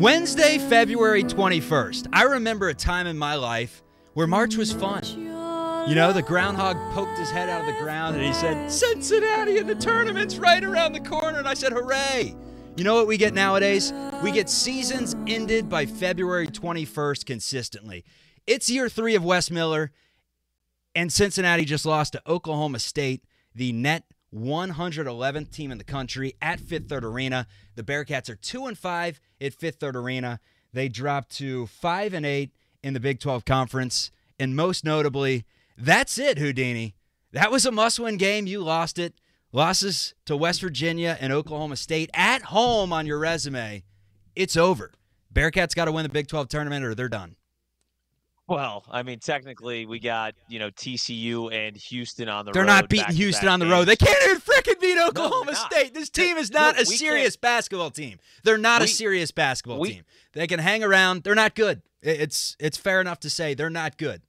Wednesday, February 21st. I remember a time in my life where March was fun. You know, the groundhog poked his head out of the ground and he said, Cincinnati and the tournament's right around the corner. And I said, hooray. You know what we get nowadays? We get seasons ended by February 21st consistently. It's year three of Wes Miller, and Cincinnati just lost to Oklahoma State, the net 111th team in the country at Fifth Third Arena. The Bearcats are 2 and 5 at Fifth Third Arena. They dropped to 5 and 8 in the Big 12 Conference, and most notably, that's it, Houdini. That was a must-win game. You lost it. Losses to West Virginia and Oklahoma State at home on your resume. It's over. Bearcats got to win the Big 12 tournament or they're done. Well, I mean, technically, we got you know TCU and Houston on the They're road. not beating Houston on the road. They can't even freaking beat Oklahoma no, State. This team is not Look, a serious basketball team. They're not We- a serious basketball we- team. They can hang around. They're not good. It's it's fair enough to say they're not good.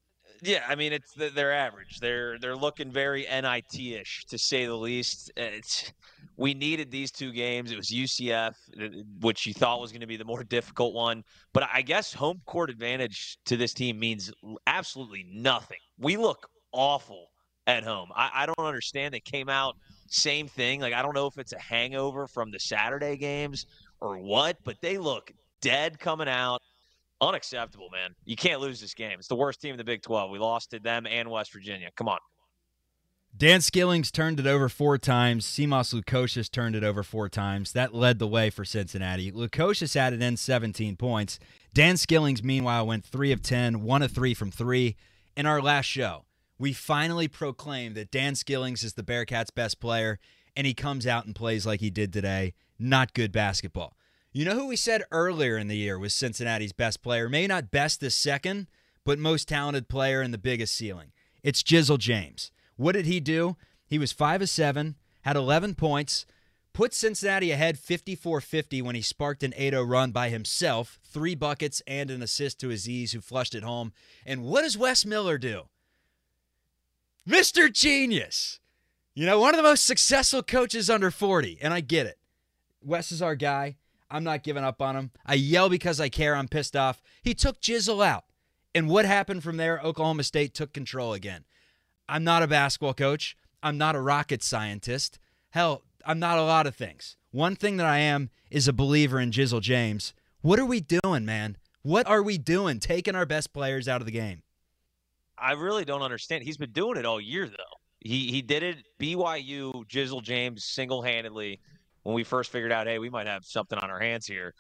Yeah, I mean, it's they're average. They're they're looking very NIT-ish to say the least. It's we needed these two games. It was UCF, uh, which you thought was going to be the more difficult one, but I guess home court advantage to this team means absolutely nothing. We look awful at home. I, I don't understand. They came out same thing. Like I don't know if it's a hangover from the Saturday games or what, but they look dead coming out. Unacceptable, man. You can't lose this game. It's the worst team in the Big 12. We lost to them and West Virginia. Come on. Dan Skillings turned it over four times. Simas Lukosius turned it over four times. That led the way for Cincinnati. Lukosius added in 17 points. Dan Skillings, meanwhile, went 3 of 10, 1 of 3 from 3. In our last show, we finally proclaimed that Dan Skillings is the Bearcats' best player, and he comes out and plays like he did today. Not good basketball. You know who we said earlier in the year was Cincinnati's best player? Maybe not best this second, but most talented player and the biggest ceiling. It's Jizzle James. What did he do? He was 5 of 7, had 11 points, put Cincinnati ahead 54-50 when he sparked an 8-0 run by himself, 3 buckets and an assist to Aziz who flushed it home. And what does Wes Miller do? Mr. Genius. You know, one of the most successful coaches under 40, and I get it. Wes is our guy. I'm not giving up on him. I yell because I care. I'm pissed off. He took Jizzle out. And what happened from there? Oklahoma State took control again. I'm not a basketball coach. I'm not a rocket scientist. Hell, I'm not a lot of things. One thing that I am is a believer in Jizzle James. What are we doing, man? What are we doing taking our best players out of the game? I really don't understand. He's been doing it all year, though. He he did it BYU Jizzle James single handedly when we first figured out, hey, we might have something on our hands here.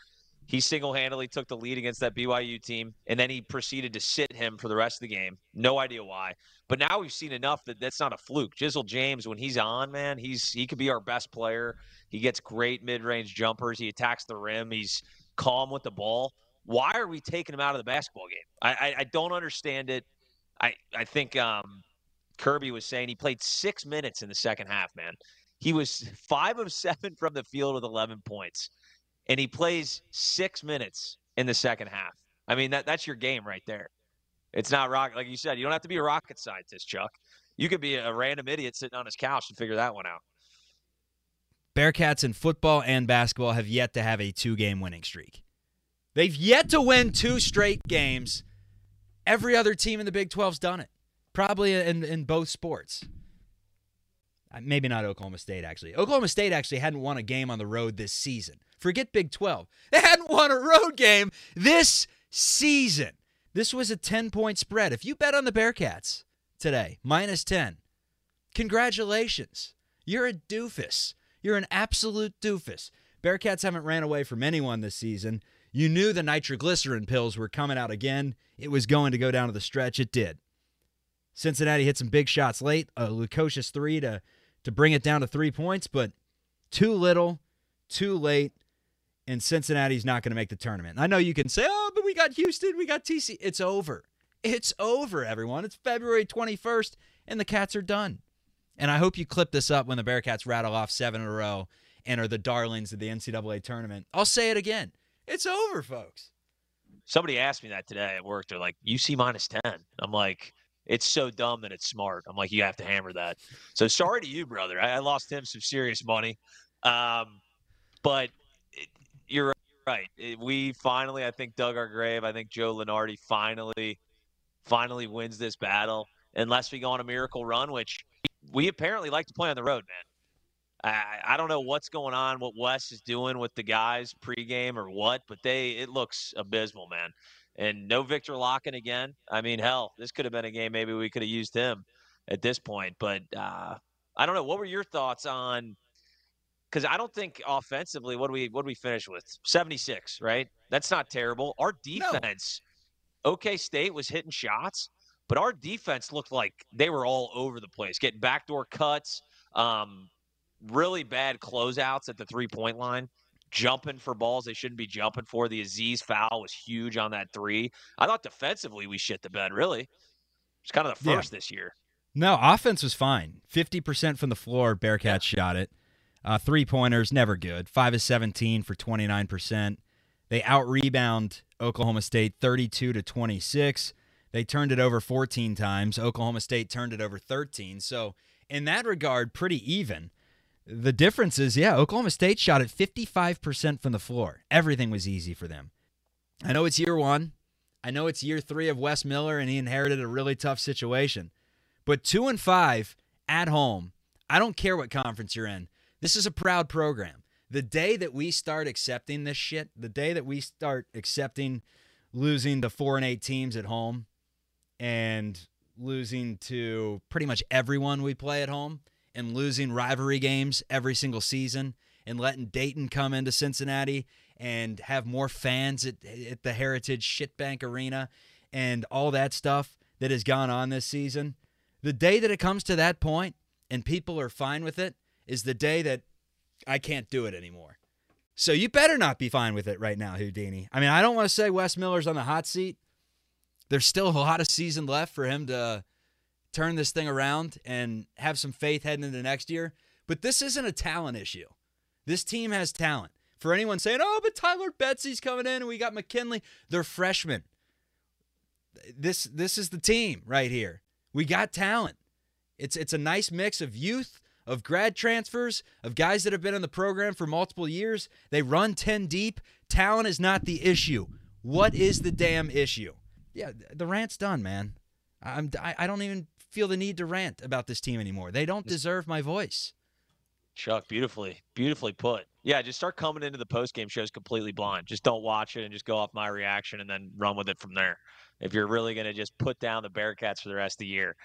He single handedly took the lead against that BYU team, and then he proceeded to sit him for the rest of the game. No idea why. But now we've seen enough that that's not a fluke. Jizzle James, when he's on, man, he's he could be our best player. He gets great mid range jumpers. He attacks the rim. He's calm with the ball. Why are we taking him out of the basketball game? I I, I don't understand it. I I think um, Kirby was saying he played six minutes in the second half. Man, he was five of seven from the field with 11 points, and he plays six minutes in the second half. I mean that that's your game right there. It's not rock like you said. You don't have to be a rocket scientist, Chuck. You could be a random idiot sitting on his couch and figure that one out. Bearcats in football and basketball have yet to have a two game winning streak. They've yet to win two straight games. Every other team in the Big 12's done it, probably in, in both sports. Uh, Maybe not Oklahoma State, actually. Oklahoma State actually hadn't won a game on the road this season. Forget Big 12. They hadn't won a road game this season. This was a 10 point spread. If you bet on the Bearcats today, minus 10, congratulations. You're a doofus. You're an absolute doofus. Bearcats haven't ran away from anyone this season. You knew the nitroglycerin pills were coming out again. It was going to go down to the stretch. It did. Cincinnati hit some big shots late, a Lukosius three to to bring it down to three points, but too little, too late, and Cincinnati's not going to make the tournament. I know you can say, "Oh, but we got Houston, we got TC." It's over. It's over, everyone. It's February 21st, and the Cats are done. And I hope you clip this up when the Bearcats rattle off seven in a row and are the darlings of the NCAA tournament. I'll say it again. It's over, folks. Somebody asked me that today at work. They're like, "UC minus 10." I'm like, "It's so dumb that it's smart." I'm like, "You have to hammer that." So sorry to you, brother. I, I lost him some serious money, um, but right. We finally, I think, dug our grave. I think Joe Lunardi finally, finally wins this battle. Unless we go on a miracle run, which we apparently like to play on the road, man. I, I don't know what's going on, what Wes is doing with the guys pregame or what, but they it looks abysmal, man. And no Victor Lakhin again. I mean, hell, this could have been a game maybe we could have used him at this point. But uh, I don't know. What were your thoughts on? Because I don't think offensively, what do we what do we finish with? Seventy six, right? That's not terrible. Our defense, no. OK State was hitting shots, but our defense looked like they were all over the place, getting backdoor cuts, um, really bad closeouts at the three point line jumping for balls they shouldn't be jumping for. The Aziz foul was huge on that three. I thought defensively we shit the bed, really. It's kind of the first yeah. this year. No, offense was fine. 50% from the floor, Bearcats yeah. shot it. Uh, three pointers, never good. 5 is 17 for 29%. They out rebound Oklahoma State 32 to 26. They turned it over 14 times. Oklahoma State turned it over 13. So, in that regard, pretty even. The difference is, yeah, Oklahoma State shot at 55% from the floor. Everything was easy for them. I know it's year one. I know it's year three of Wes Miller, and he inherited a really tough situation. But two and five at home, I don't care what conference you're in. This is a proud program. The day that we start accepting this shit, the day that we start accepting losing to four and eight teams at home and losing to pretty much everyone we play at home, and losing rivalry games every single season and letting Dayton come into Cincinnati and have more fans at, at the Heritage Shitbank Arena and all that stuff that has gone on this season. The day that it comes to that point and people are fine with it is the day that I can't do it anymore. So you better not be fine with it right now, Houdini. I mean, I don't want to say Wes Miller's on the hot seat. There's still a lot of season left for him to turn this thing around and have some faith heading into next year. But this isn't a talent issue. This team has talent. For anyone saying, oh, but Tyler Betsey's coming in and we got McKinley, they're freshmen. This this is the team right here. We got talent. It's it's a nice mix of youth, of grad transfers, of guys that have been in the program for multiple years. They run 10 deep. Talent is not the issue. What is the damn issue? Yeah, the rant's done, man. I'm I, I don't even feel the need to rant about this team anymore. They don't deserve my voice. Chuck, beautifully, beautifully put. Yeah, just start coming into the post game shows completely blind. Just don't watch it and just go off my reaction and then run with it from there. If you're really going to just put down the Bearcats for the rest of the year,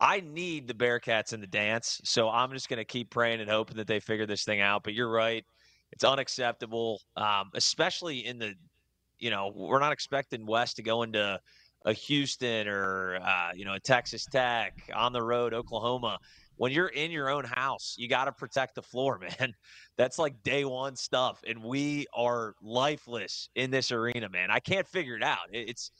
I need the Bearcats in the dance. So I'm just going to keep praying and hoping that they figure this thing out. But you're right. It's unacceptable, um, especially in the, you know, we're not expecting Wes to go into a Houston or uh, you know a Texas Tech on the road, Oklahoma. When you're in your own house, you got to protect the floor, man. That's like day one stuff, and we are lifeless in this arena, man. I can't figure it out. It's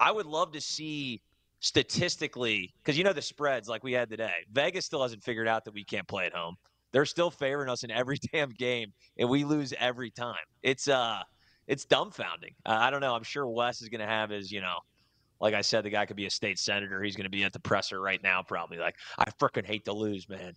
I would love to see statistically because you know the spreads like we had today. Vegas still hasn't figured out that we can't play at home. They're still favoring us in every damn game, and we lose every time. It's uh, it's dumbfounding. Uh, I don't know. I'm sure Wes is going to have his, you know, like I said, the guy could be a state senator. He's going to be at the presser right now, probably like, I freaking hate to lose, man.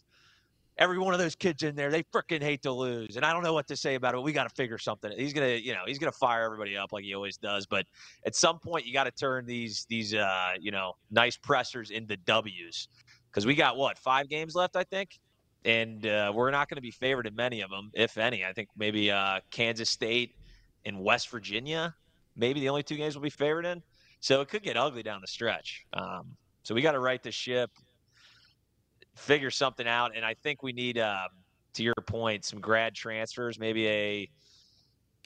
Every one of those kids in there, they freaking hate to lose, and I don't know what to say about it. We got to figure something. He's gonna, you know, he's gonna fire everybody up like he always does. But at some point, you got to turn these these uh, you know nice pressers into W's because we got what five games left, I think, and uh, we're not going to be favored in many of them, if any. I think maybe uh, Kansas State and West Virginia, maybe the only two games we'll be favored in. So it could get ugly down the stretch. Um, so we got to right the ship, figure something out, and I think we need, uh, to your point, some grad transfers, maybe a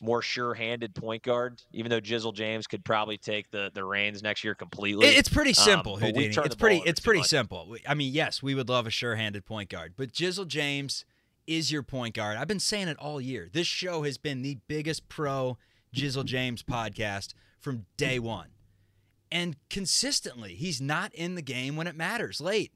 more sure-handed point guard. Even though Jizzle James could probably take the the reins next year completely. It's pretty um, simple, um, Houdini. It's pretty it's pretty much. simple. I mean, yes, we would love a sure-handed point guard, but Jizzle James is your point guard. I've been saying it all year. This show has been the biggest pro Jizzle James podcast from day one and consistently he's not in the game when it matters late.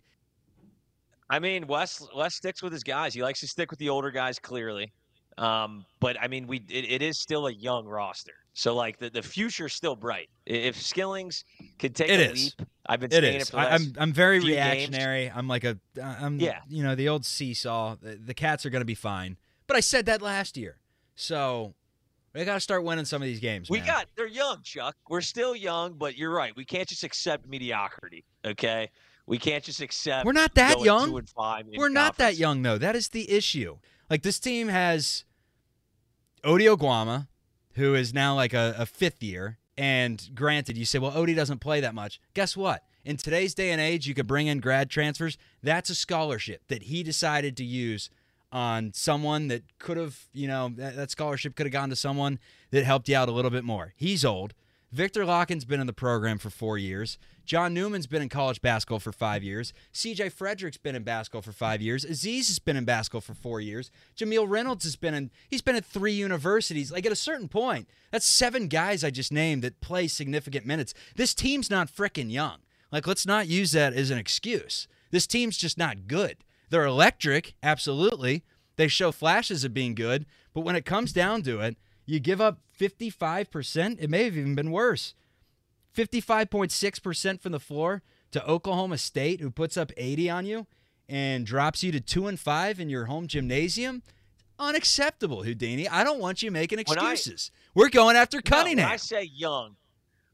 I mean, Wes Wes sticks with his guys. He likes to stick with the older guys clearly. Um, but I mean, we it, it is still a young roster, so like the, the future's still bright. If Skillings could take it a is. leap, I've been saying it, is. it I, I'm I'm very reactionary. Games. I'm like a I'm yeah. You know the old seesaw. The, the cats are going to be fine. But I said that last year, so They got to start winning some of these games. We man. got they're young, Chuck. We're still young, but you're right. We can't just accept mediocrity. Okay, we can't just accept. We're not that young. Two and five in We're not that young though. That is the issue. Like this team has Ody Oguama, who is now like a, a fifth year. And granted, you say, well, Odie doesn't play that much. Guess what? In today's day and age, you could bring in grad transfers. That's a scholarship that he decided to use on someone that could have, you know, that, that scholarship could have gone to someone that helped you out a little bit more. He's old. Victor Lakhin's been in the program for four years. John Newman's been in college basketball for five years. CJ Frederick's been in basketball for five years. Aziz has been in basketball for four years. Jamille Reynolds has been in, he's been at three universities. Like at a certain point, that's seven guys I just named that play significant minutes. This team's not frickin' young. Like, let's not use that as an excuse. This team's just not good. They're electric, absolutely. They show flashes of being good, but when it comes down to it, you give up 55%. It may have even been worse. 55.6% from the floor to Oklahoma State, who puts up 80 on you and drops you to 2 and 5 in your home gymnasium. Unacceptable, Houdini. I don't want you making When I- excuses. We're going after No, Cunningham. when I say young,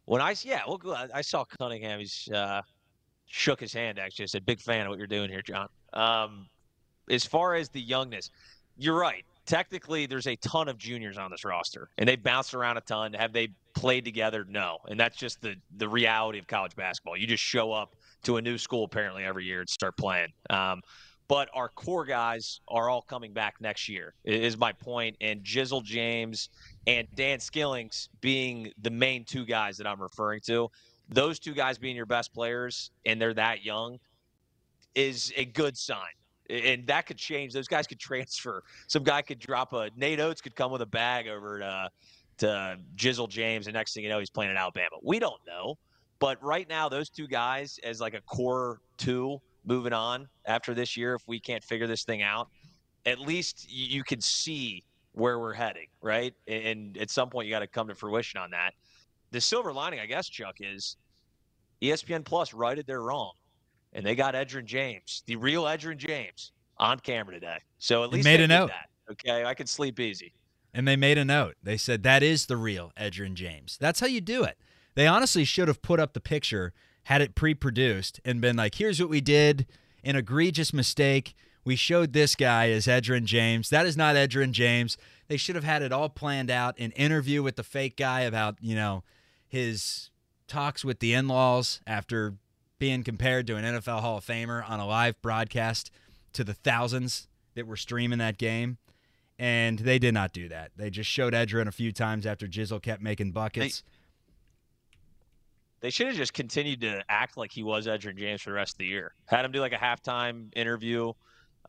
when I yeah, well. I- I saw Cunningham. He's uh, shook his hand. Actually, I said, "Big fan of what you're doing here, John." Um, as far as the youngness, you're right. Technically, there's a ton of juniors on this roster, and they bounced around a ton. Have they played together? No, and that's just the the reality of college basketball. You just show up to a new school apparently every year and start playing. Um, but our core guys are all coming back next year. Is my point. And Jizzle James and Dan Skillings being the main two guys that I'm referring to. Those two guys being your best players, and they're that young, is a good sign. And that could change. Those guys could transfer. Some guy could drop a Nate Oats could come with a bag over to to Jizzle James, and next thing you know, he's playing in Alabama. We don't know. But right now, those two guys as like a core two moving on after this year, if we can't figure this thing out, at least you, can see where we're heading, right? And, at some point, you got to come to fruition on that. The silver lining, I guess, Chuck, is ESPN Plus righted their wrong, and they got Edgerrin James, the real Edgerrin James, on camera today. So at least made they a note. that. Okay, I can sleep easy. And they made a note. They said that is the real Edgerrin James. That's how you do it. They honestly should have put up the picture, had it pre-produced, and been like, "Here's what we did. An egregious mistake. We showed this guy as Edgerrin James. That is not Edgerrin James." They should have had it all planned out. An interview with the fake guy about you know his talks with the in-laws after being compared to an NFL Hall of Famer on a live broadcast to the thousands that were streaming that game and they did not do that. They just showed Edgerrin a few times after Jizzle kept making buckets. They should have just continued to act like he was Edgerrin James for the rest of the year. Had him do like a halftime interview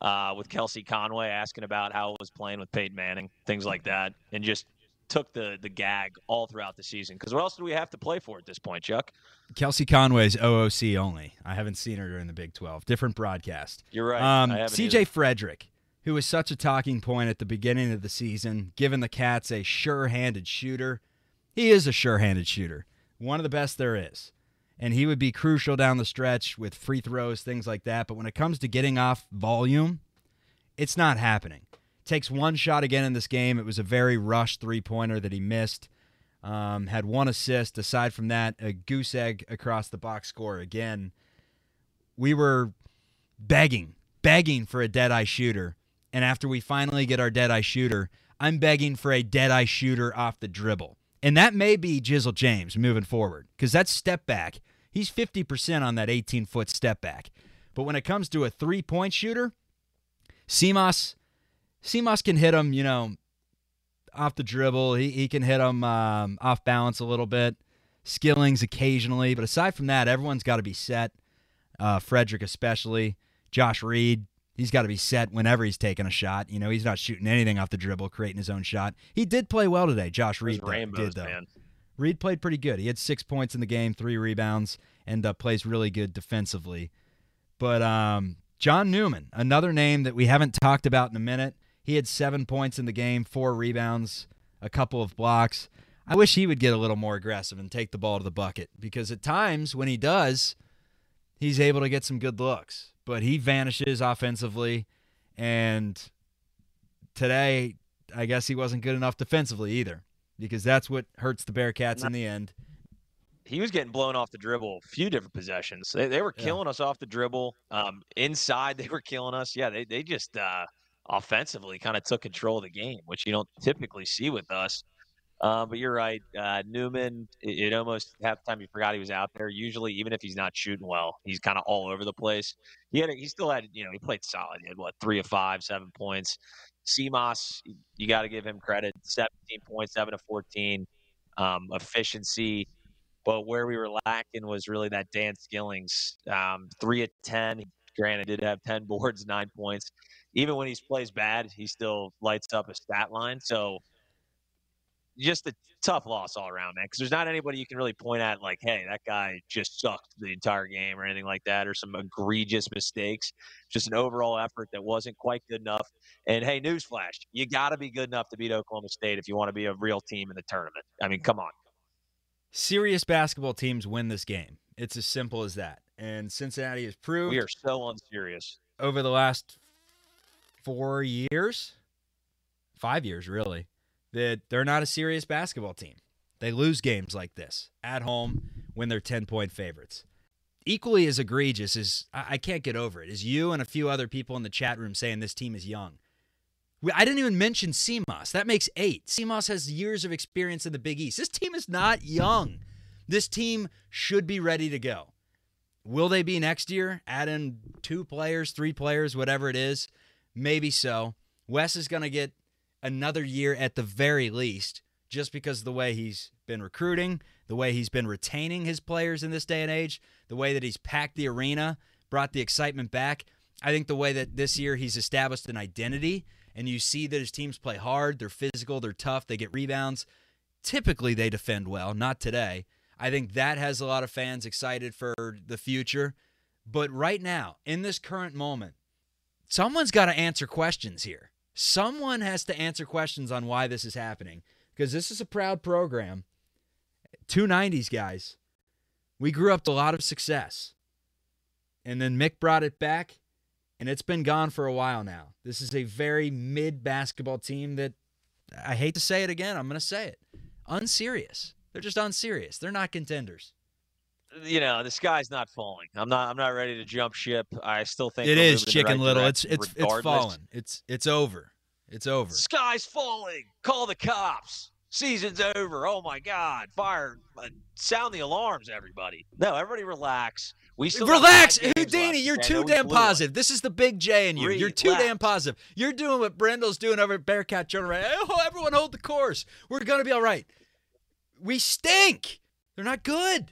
uh, with Kelsey Conway, asking about how it was playing with Peyton Manning, things like that, and just took the the gag all throughout the season. Because what else do we have to play for at this point, Chuck? Kelsey Conway's OOC only. I haven't seen her during the Big 12. Different broadcast. You're right. Um, CJ either. Frederick, who was such a talking point at the beginning of the season, giving the Cats a sure handed shooter. He is a sure handed shooter, one of the best there is. And he would be crucial down the stretch with free throws, things like that. But when it comes to getting off volume, it's not happening. Takes one shot again in this game. It was a very rushed three pointer that he missed. Um, had one assist. Aside from that, a goose egg across the box score again. We were begging, begging for a dead eye shooter. And after we finally get our dead eye shooter, I'm begging for a dead eye shooter off the dribble. And that may be Jizzle James moving forward because that step back, he's 50% on that 18 foot step back. But when it comes to a three point shooter, Simas, Simas can hit him, you know, off the dribble. He, he can hit him um, off balance a little bit. Skillings occasionally. But aside from that, everyone's got to be set. Uh, Frederick, especially. Josh Reed, he's got to be set whenever he's taking a shot. You know, he's not shooting anything off the dribble, creating his own shot. He did play well today. Josh Reed though, rainbows, did, though. man. Reed played pretty good. He had six points in the game, three rebounds, and uh, plays really good defensively. But um, John Newman, another name that we haven't talked about in a minute. He had seven points in the game, four rebounds, a couple of blocks. I wish he would get a little more aggressive and take the ball to the bucket because at times when he does, he's able to get some good looks. But he vanishes offensively, and today I guess he wasn't good enough defensively either. because that's what hurts the Bearcats in the end. He was getting blown off the dribble a few different possessions. They, they were Yeah. killing us off the dribble. Um, inside, they were killing us. Yeah, they, they just uh, offensively kind of took control of the game, which you don't typically see with us. Uh, but you're right. Uh, Newman, it, it almost half the time you forgot he was out there. Usually, even if he's not shooting well, he's kind of all over the place. He had, he still had, you know, he played solid. He had what three of five, seven points. Simas, you got to give him credit. 17 points, seven of 14, um, efficiency. But where we were lacking was really that Dan Skillings, um, three of 10. Granted, did have 10 boards, nine points. Even when he plays bad, he still lights up a stat line. So just a tough loss all around, man. Because there's not anybody you can really point at like, hey, that guy just sucked the entire game or anything like that, or some egregious mistakes. Just an overall effort that wasn't quite good enough. And hey, newsflash, you got to be good enough to beat Oklahoma State if you want to be a real team in the tournament. I mean, come on. Serious basketball teams win this game. It's as simple as that. And Cincinnati has proved We are so unserious. over the last four years, five years really, that they're not a serious basketball team. They lose games like this at home when they're 10 point favorites. Equally as egregious is, I I can't get over it is you and a few other people in the chat room saying this team is young. I didn't even mention Simas. That makes eight. Simas has years of experience in the Big East. This team is not young. This team should be ready to go. Will they be next year? Add in two players, three players, whatever it is. Maybe so. Wes is going to get another year at the very least just because of the way he's been recruiting, the way he's been retaining his players in this day and age, the way that he's packed the arena, brought the excitement back. I think the way that this year he's established an identity and you see that his teams play hard, they're physical, they're tough, they get rebounds. Typically they defend well, not today. I think that has a lot of fans excited for the future. But right now, in this current moment, someone's got to answer questions here. Someone has to answer questions on why this is happening because this is a proud program. 290s guys. We grew up to a lot of success. And then Mick brought it back and it's been gone for a while now. This is a very mid basketball team that I hate to say it again, I'm going to say it. Unserious. They're just unserious. They're not contenders. You know, the sky's not falling. I'm not. I'm not ready to jump ship. I still think It is moving in the Chicken right Little. It's it's it's regardless. fallen. It's it's over. It's over. Sky's falling. Call the cops. Season's over. Oh my God! Fire! uh, Sound the alarms, everybody. No, everybody relax. We still Relax, Houdini. You're too damn positive. This is the big J in you. You're too damn positive. You're doing what Brendel's doing over at Bearcat Tournament. Oh, everyone hold the course. We're gonna be all right. We stink. They're not good,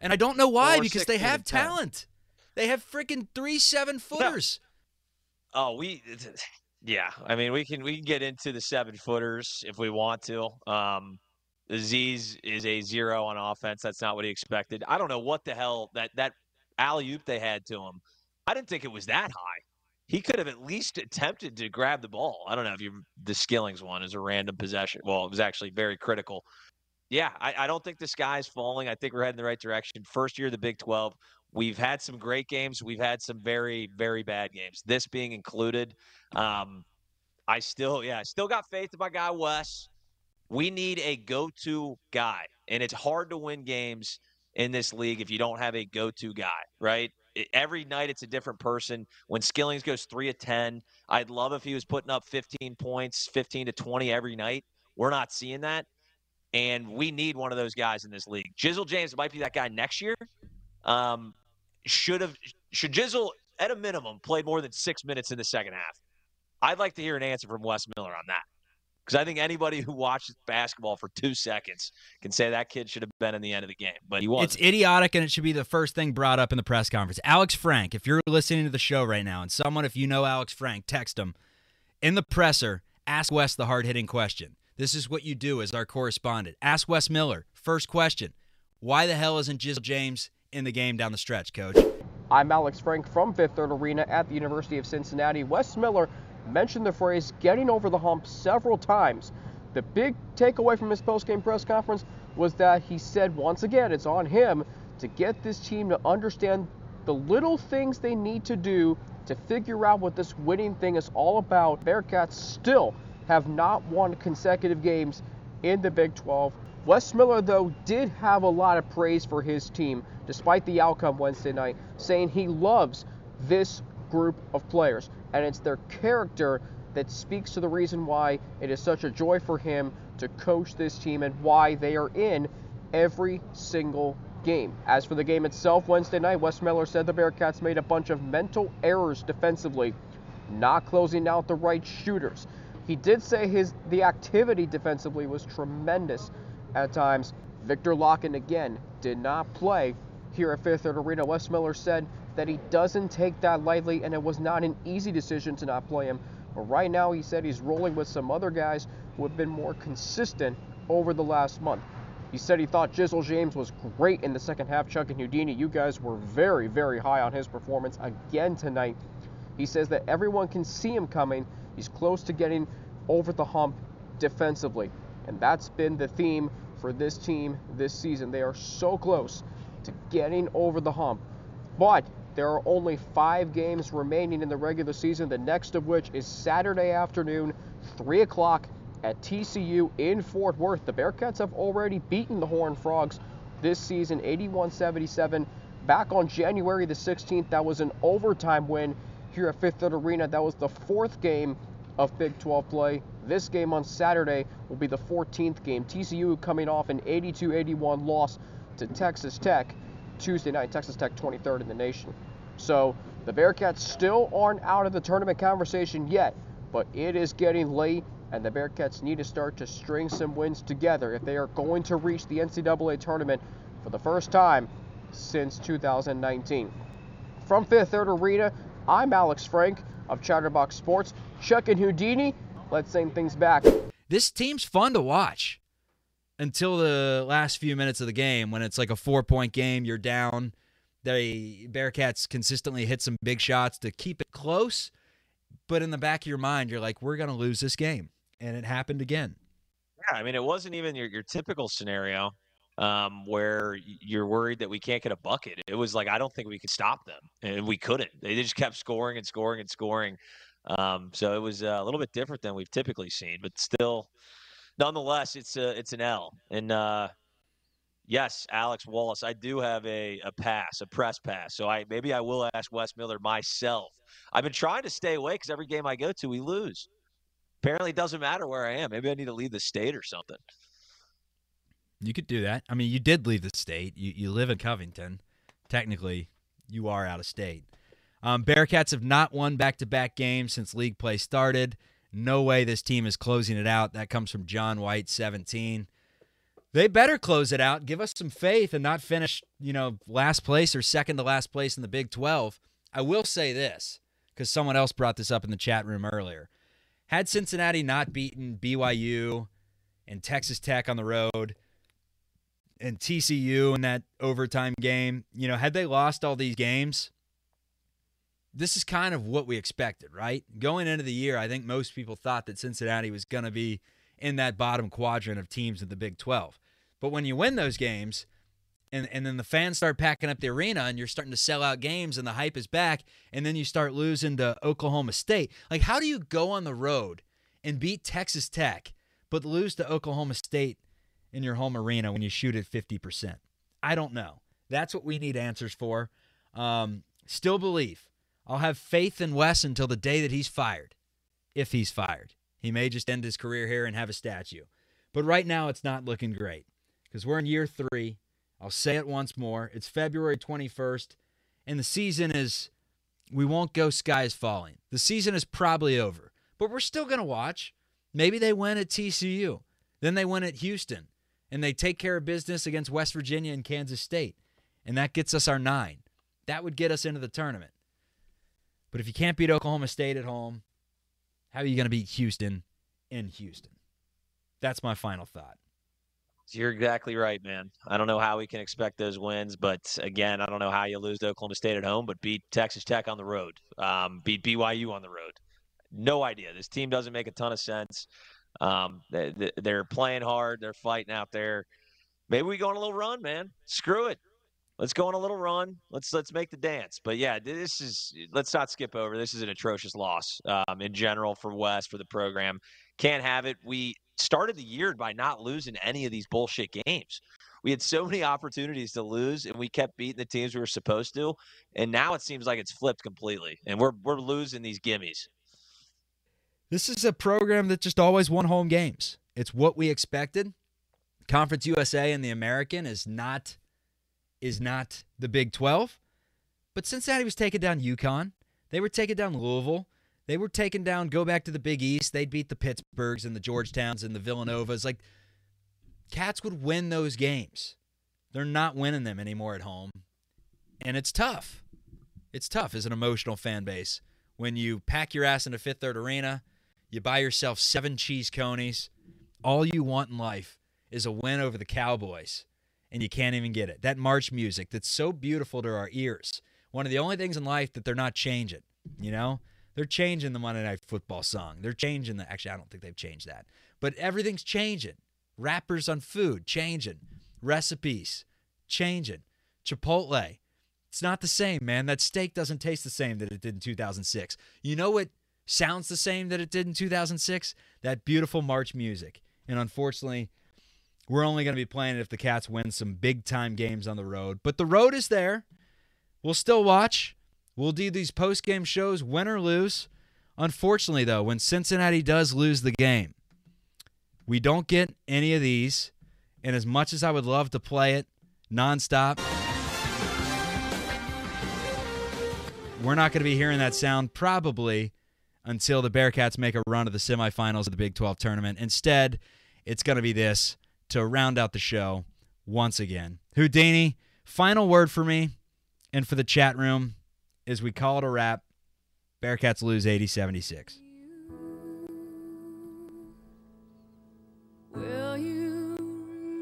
and I don't know why because they have and 10. talent. They have freaking three seven footers. Oh, we. Yeah, I mean, we can we can get into the seven footers if we want to. Um, Aziz is a zero on offense. That's not what he expected. I don't know what the hell that that alley oop they had to him. I didn't think it was that high. He could have at least attempted to grab the ball. I don't know if you the Skillings one is a random possession. Well, it was actually very critical. Yeah, I, I don't think the sky's falling. I think we're heading the right direction. First year of the Big 12. We've had some great games. We've had some very, very bad games. This being included. Um, I still, yeah, I still got faith in my guy Wes. We need a go-to guy, and it's hard to win games in this league if you don't have a go-to guy, right? Every night it's a different person. When Skillings goes three of ten, I'd love if he was putting up 15 points, 15 to 20 every night. We're not seeing that, and we need one of those guys in this league. Jizzle James might be that guy next year. Um, should have should Jizzle at a minimum played more than six minutes in the second half? I'd like to hear an answer from Wes Miller on that. Because I think anybody who watches basketball for two seconds can say that kid should have been in the end of the game, but he wasn't. It's idiotic, and it should be the first thing brought up in the press conference. Alex Frank, if you're listening to the show right now, and someone, if you know Alex Frank, text him in the presser. Ask Wes the hard hitting question. This is what you do as our correspondent. Ask Wes Miller. First question: Why the hell isn't Jizzle James in the game down the stretch, Coach? I'm Alex Frank from Fifth Third Arena at the University of Cincinnati. Wes Miller mentioned the phrase getting over the hump several times. The big takeaway from his postgame press conference was that he said once again it's on him to get this team to understand the little things they need to do to figure out what this winning thing is all about. Bearcats still have not won consecutive games in the Big 12. Wes Miller, though, did have a lot of praise for his team despite the outcome Wednesday night, saying he loves this group of players and it's their character that speaks to the reason why it is such a joy for him to coach this team and why they are in every single game. As for the game itself Wednesday night, Wes Miller said the Bearcats made a bunch of mental errors defensively, not closing out the right shooters. He did say his the activity defensively was tremendous at times. Victor Lakhin again did not play here at Fifth Third Arena. Wes Miller said that he doesn't take that lightly and it was not an easy decision to not play him. But right now he said he's rolling with some other guys who have been more consistent over the last month. He said he thought Jizzle James was great in the second half. Chuck and Houdini, you guys were very, very high on his performance again tonight. He says that everyone can see him coming. He's close to getting over the hump defensively. And that's been the theme for this team this season. They are so close to getting over the hump. But there are only five games remaining in the regular season, the next of which is Saturday afternoon, 3 o'clock at TCU in Fort Worth. The Bearcats have already beaten the Horned Frogs this season 81 77. Back on January the 16th, that was an overtime win here at Fifth Third Arena. That was the fourth game of Big 12 play. This game on Saturday will be the 14th game. TCU coming off an 82 81 loss to Texas Tech Tuesday night. Texas Tech 23rd in the nation. So the Bearcats still aren't out of the tournament conversation yet, but it is getting late, and the Bearcats need to start to string some wins together if they are going to reach the NCAA tournament for the first time since 2019. From Fifth Third Arena, I'm Alex Frank of Chatterbox Sports. Chuck and Houdini, let's sing things back. This team's fun to watch until the last few minutes of the game when it's like a four point game, you're down the Bearcats consistently hit some big shots to keep it close, but in the back of your mind, you're like, we're going to lose this game. And it happened again. Yeah, I mean, it wasn't even your, your typical scenario um, where you're worried that we can't get a bucket. It was like, I don't think we could stop them. And we couldn't. They just kept scoring and scoring and scoring. Um, so it was a little bit different than we've typically seen, but still, nonetheless, it's a, it's an L. And, uh, yes, Alex Wallace, I do have a, a pass, a press pass. So I maybe I will ask Wes Miller myself. I've been trying to stay away because every game I go to, we lose. Apparently, it doesn't matter where I am. Maybe I need to leave the state or something. You could do that. I mean, you did leave the state. You you live in Covington. Technically, you are out of state. Um, Bearcats have not won back-to-back games since league play started. No way this team is closing it out. That comes from John White, 17 they better close it out, give us some faith, and not finish, you know, last place or second to last place in the Big 12. I will say this because someone else brought this up in the chat room earlier. Had Cincinnati not beaten BYU and Texas Tech on the road and TCU in that overtime game, you know, had they lost all these games, this is kind of what we expected, right? Going into the year, I think most people thought that Cincinnati was going to be in that bottom quadrant of teams in the Big 12. But when you win those games, and, and then the fans start packing up the arena and you're starting to sell out games and the hype is back, and then you start losing to Oklahoma State. Like, how do you go on the road and beat Texas Tech, but lose to Oklahoma State in your home arena when you shoot at 50%? I don't know. That's what we need answers for. Um, still believe. I'll have faith in Wes until the day that he's fired, if he's fired. He may just end his career here and have a statue. But right now, it's not looking great because we're in year three. I'll say it once more. It's February 21st, and the season is, we won't go skies falling. The season is probably over, but we're still going to watch. Maybe they win at TCU. Then they win at Houston, and they take care of business against West Virginia and Kansas State, and that gets us our nine. That would get us into the tournament. But if you can't beat Oklahoma State at home, how are you going to beat Houston in Houston? That's my final thought. You're exactly right, man. I don't know how we can expect those wins, but again, I don't know how you lose to Oklahoma State at home, but beat Texas Tech on the road, um, beat BYU on the road. No idea. This team doesn't make a ton of sense. Um, they, they're playing hard. They're fighting out there. Maybe we go on a little run, man. Screw it. Let's go on a little run. Let's let's make the dance. But yeah, this is let's not skip over. This is an atrocious loss um, in general for Wes for the program. Can't have it. We started the year by not losing any of these bullshit games. We had so many opportunities to lose, and we kept beating the teams we were supposed to. And now it seems like it's flipped completely, and we're we're losing these gimmies. This is a program that just always won home games. It's what we expected. Conference USA and the American is not is not the Big 12. But Cincinnati was taking down UConn. They were taking down Louisville. They were taking down, go back to the Big East. They'd beat the Pittsburghs and the Georgetowns and the Villanovas. Like, Cats would win those games. They're not winning them anymore at home. And it's tough. It's tough as an emotional fan base when you pack your ass into Fifth Third Arena, you buy yourself seven cheese conies. All you want in life is a win over the Cowboys, and you can't even get it. That march music that's so beautiful to our ears. One of the only things in life that they're not changing, you know? They're changing the Monday Night Football song. They're changing the. Actually, I don't think they've changed that. But everything's changing. Wrappers on food changing. Recipes changing. Chipotle. It's not the same, man. That steak doesn't taste the same that it did in 2006. You know what sounds the same that it did in 2006? That beautiful March music. And unfortunately, we're only going to be playing it if the Cats win some big time games on the road. But the road is there. We'll still watch. We'll do these post game shows, win or lose. Unfortunately, though, when Cincinnati does lose the game, we don't get any of these. And as much as I would love to play it nonstop, we're not going to be hearing that sound probably until the Bearcats make a run to the semifinals of the Big 12 tournament. Instead, it's going to be this to round out the show once again. Houdini, final word for me and for the chat room is we call it a wrap. Bearcats lose 80 76. Will you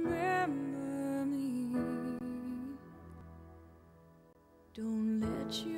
remember me? Don't let your